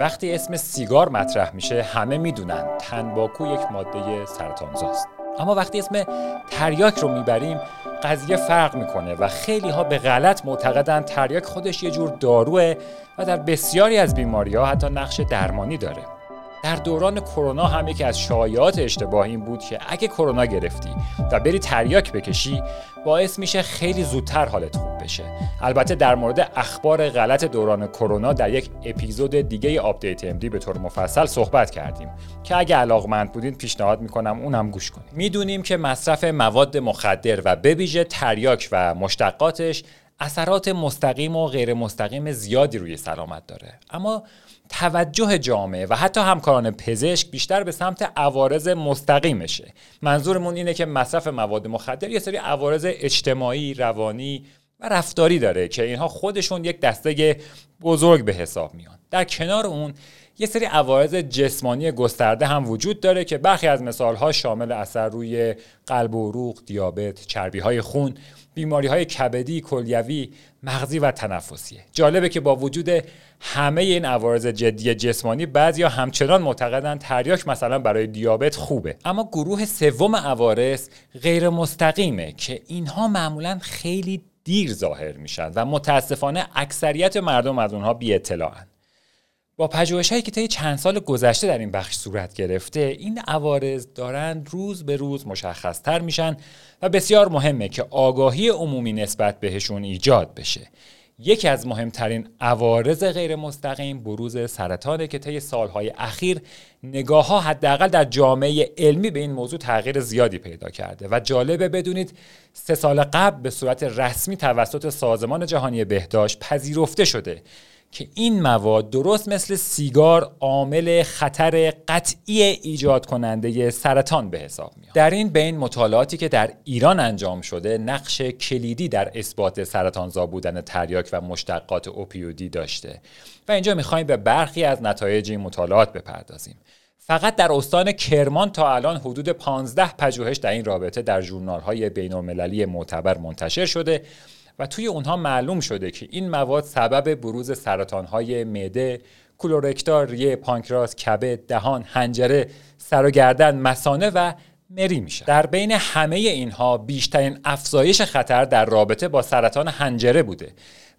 وقتی اسم سیگار مطرح میشه همه می‌دونن تنباکو یک ماده سرطانزاست. اما وقتی اسم تریاک رو می‌بریم قضیه فرق می‌کنه و خیلی ها به غلط معتقدن تریاک خودش یه جور داروه و در بسیاری از بیماری ها حتی نقش درمانی داره. در دوران کرونا هم یکی از شایعات اشتباه این بود که اگه کرونا گرفتی و بری تریاک بکشی باعث میشه خیلی زودتر حالت خوب بشه. البته در مورد اخبار غلط دوران کرونا در یک اپیزود دیگه Update MD به طور مفصل صحبت کردیم که اگه علاقمند بودین پیشنهاد می‌کنم اونم گوش کنید. می‌دونیم که مصرف مواد مخدر و بویژه تریاک و مشتقاتش اثرات مستقیم و غیر مستقیم زیادی روی سلامت داره. اما توجه جامعه و حتی همکاران پزشک بیشتر به سمت عوارض مستقیمشه. منظورمون اینه که مصرف مواد مخدر یه سری عوارض اجتماعی روانی و رفتاری داره که اینها خودشون یک دسته بزرگ به حساب میان. در کنار اون یه سری عوارض جسمانی گسترده هم وجود داره که برخی از مثالها شامل اثر روی قلب و عروق، دیابت، چربی های خون، بیماری های کبدی، کلیوی، مغزی و تنفسیه. جالبه که با وجود همه این عوارض جدی جسمانی بعضیا همچنان معتقدن تریاک مثلا برای دیابت خوبه اما گروه سوم عوارض غیر مستقیمه که اینها معمولا خیلی دیر ظاهر میشن و متاسفانه اکثریت مردم از اونها بی اطلاعن. با پژوهش هایی که طی چند سال گذشته در این بخش صورت گرفته این عوارض دارند روز به روز مشخصتر میشن و بسیار مهمه که آگاهی عمومی نسبت بهشون ایجاد بشه. یکی از مهمترین عوارض غیر مستقیم بروز سرطانه که طی سالهای اخیر نگاه ها حداقل در جامعه علمی به این موضوع تغییر زیادی پیدا کرده. و جالبه بدونید سه سال قبل به صورت رسمی توسط سازمان جهانی بهداشت پذیرفته شده. که این مواد درست مثل سیگار عامل خطر قطعی ایجاد کننده سرطان به حساب میاد. در این بین مطالعاتی که در ایران انجام شده نقش کلیدی در اثبات سرطانزا بودن تریاک و مشتقات اوپیودی داشته. و اینجا می‌خوایم به برخی از نتایج این مطالعات بپردازیم. فقط در استان کرمان تا الان حدود 15 پژوهش در این رابطه در ژورنال‌های بین‌المللی معتبر منتشر شده. و توی اونها معلوم شده که این مواد سبب بروز سرطانهای معده، کلورکتار، ریه، پانکراس، کبد، دهان، حنجره، سر و گردن، مسانه و مری میشه در بین همه اینها بیشترین افزایش خطر در رابطه با سرطان حنجره بوده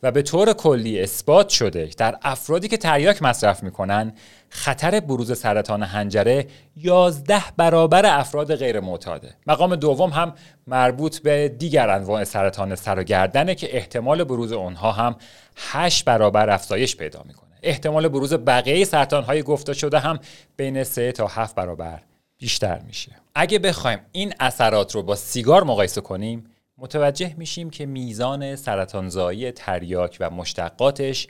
و به طور کلی اثبات شده در افرادی که تریاک مصرف می‌کنن خطر بروز سرطان حنجره 11 برابر افراد غیر معتاده مقام دوم هم مربوط به دیگر انواع سرطان سر و گردنه که احتمال بروز اونها هم 8 برابر افزایش پیدا می‌کنه. احتمال بروز بقیه سرطان های گفته شده هم بین 3 تا 7 برابر بیشتر میشه. اگه بخوایم این اثرات رو با سیگار مقایسه کنیم متوجه میشیم که میزان سرطانزایی تریاک و مشتقاتش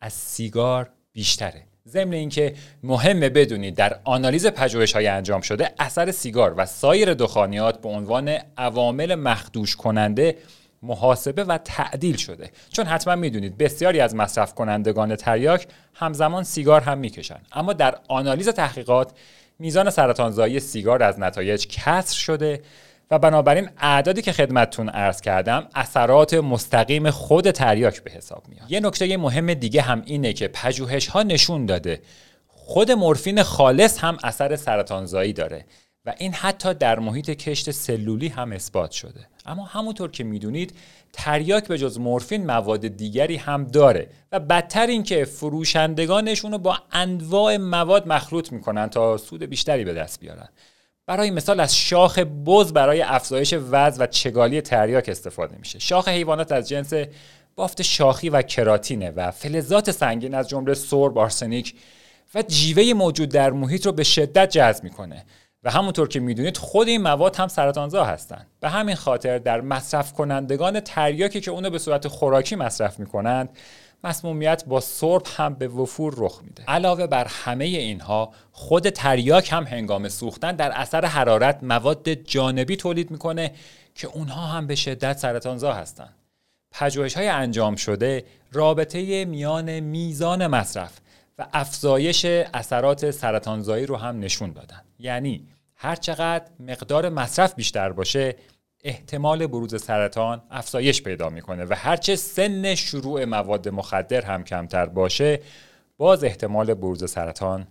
از سیگار بیشتره. ضمن اینکه مهمه بدونید در آنالیز پژوهش های انجام شده اثر سیگار و سایر دخانیات به عنوان عوامل مخدوش کننده محاسبه و تعدیل شده. چون حتما می‌دونید بسیاری از مصرف کنندگان تریاک همزمان سیگار هم می‌کشند اما در آنالیز تحقیقات میزان سرطانزایی سیگار از نتایج کسر شده و بنابراین اعدادی که خدمتتون عرض کردم اثرات مستقیم خود تریاک به حساب میاد. یه نکته مهم دیگه هم اینه که پژوهش ها نشون داده خود مورفین خالص هم اثر سرطانزایی داره. و این حتی در محیط کشت سلولی هم اثبات شده. اما همونطور که می‌دونید تریاک به جز مورفین مواد دیگری هم داره و بدتر اینکه فروشندگانش اونو با انواع مواد مخلوط می‌کنن تا سود بیشتری به دست بیارن. برای مثال از شاخ بز برای افزایش وزن و چگالی تریاک استفاده میشه. شاخ حیوانات از جنس بافت شاخی و کراتینه و فلزات سنگین از جمله سرب آرسنیک و جیوه موجود در محیط رو به شدت جذب می‌کنه. و همونطور که می‌دونید خود این مواد هم سرطانزا هستند به همین خاطر در مصرف کنندگان تریاکی که اونو به صورت خوراکی مصرف می‌کنند مسمومیت با سرب هم به وفور رخ میده. علاوه بر همه اینها خود تریاک هم هنگام سوختن در اثر حرارت مواد جانبی تولید می‌کنه که اونها هم به شدت سرطانزا هستند پژوهش های انجام شده رابطه میان میزان مصرف و افزایش اثرات سرطانزایی رو هم نشون دادن. یعنی هرچقدر مقدار مصرف بیشتر باشه احتمال بروز سرطان افزایش پیدا می‌کنه و هرچه سن شروع مواد مخدر هم کمتر باشه باز احتمال بروز سرطان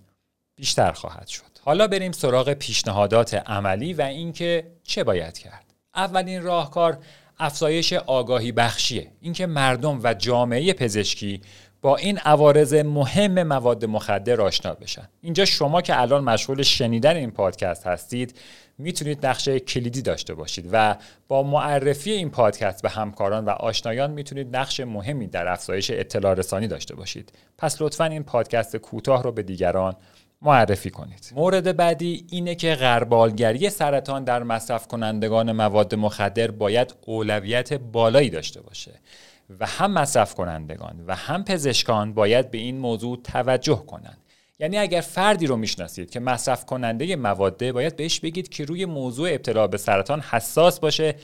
بیشتر خواهد شد. حالا بریم سراغ پیشنهادات عملی و اینکه چه باید کرد. اولین راهکار افزایش آگاهی بخشیه. اینکه مردم و جامعه پزشکی با این عوارض مهم مواد مخدر آشنا بشن. اینجا شما که الان مشغول شنیدن این پادکست هستید می‌تونید نقشه کلیدی داشته باشید و با معرفی این پادکست به همکاران و آشنایان می‌تونید نقش مهمی در افزایش اطلاع رسانی داشته باشید. پس لطفا این پادکست کوتاه رو به دیگران معرفی کنید. مورد بعدی اینه که غربالگری سرطان در مصرف کنندگان مواد مخدر باید اولویت بالایی داشته باشه. و هم مصرف کنندگان و هم پزشکان باید به این موضوع توجه کنند. یعنی اگر فردی رو می‌شناسید که مصرف کننده مواده باید بهش بگید که روی موضوع ابتلا به سرطان حساس باشه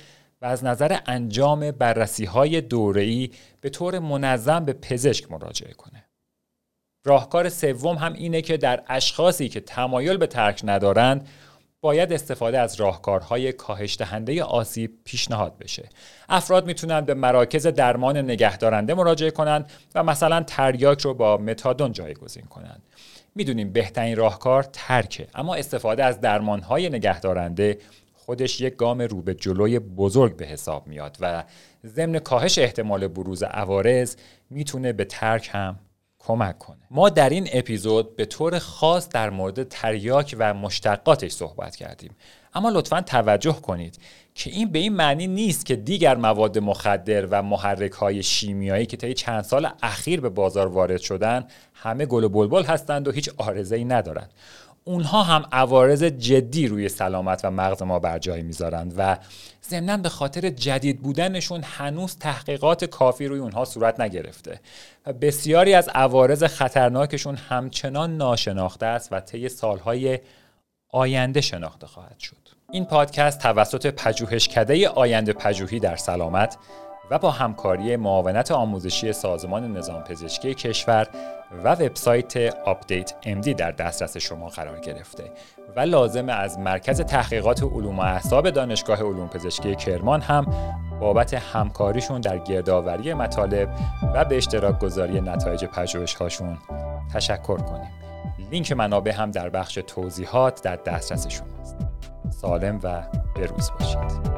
و از نظر انجام بررسی های دوره‌ای به طور منظم به پزشک مراجعه کنه. راهکار سوم هم اینه که در اشخاصی که تمایل به ترک ندارند باید استفاده از راهکارهای کاهش دهنده آسیب پیشنهاد بشه. افراد می‌تونن به مراکز درمان نگهدارنده مراجعه کنند و مثلا تریاک رو با متادون جایگزین کنند. می‌دونیم بهترین راهکار ترکه اما استفاده از درمانهای نگهدارنده خودش یک گام رو به جلوی بزرگ به حساب میاد و ضمن کاهش احتمال بروز عوارض می‌تونه به ترک هم کمک کنه. ما در این اپیزود به طور خاص در مورد تریاک و مشتقاتش صحبت کردیم. اما لطفا توجه کنید که این به این معنی نیست که دیگر مواد مخدر و محرک های شیمیایی که طی چند سال اخیر به بازار وارد شدن همه گل و بلبل هستند و هیچ آرزه ای ندارند. اونها هم عوارض جدی روی سلامت و مغز ما بر جای می‌ذارند و ضمنا به خاطر جدید بودنشون هنوز تحقیقات کافی روی اونها صورت نگرفته. و بسیاری از عوارض خطرناکشون همچنان ناشناخته است و طی سالهای آینده شناخته خواهد شد. این پادکست توسط پژوهشکده آینده پژوهی در سلامت و با همکاری معاونت آموزشی سازمان نظام پزشکی کشور و وبسایت Update MD در دسترس شما قرار گرفته و لازمه از مرکز تحقیقات علوم اعصاب دانشگاه علوم پزشکی کرمان هم بابت همکاریشون در گردآوری مطالب و به اشتراک گذاری نتایج پژوهش هاشون تشکر کنیم. لینک منابع هم در بخش توضیحات در دسترس شماست. سالم و بروز باشید.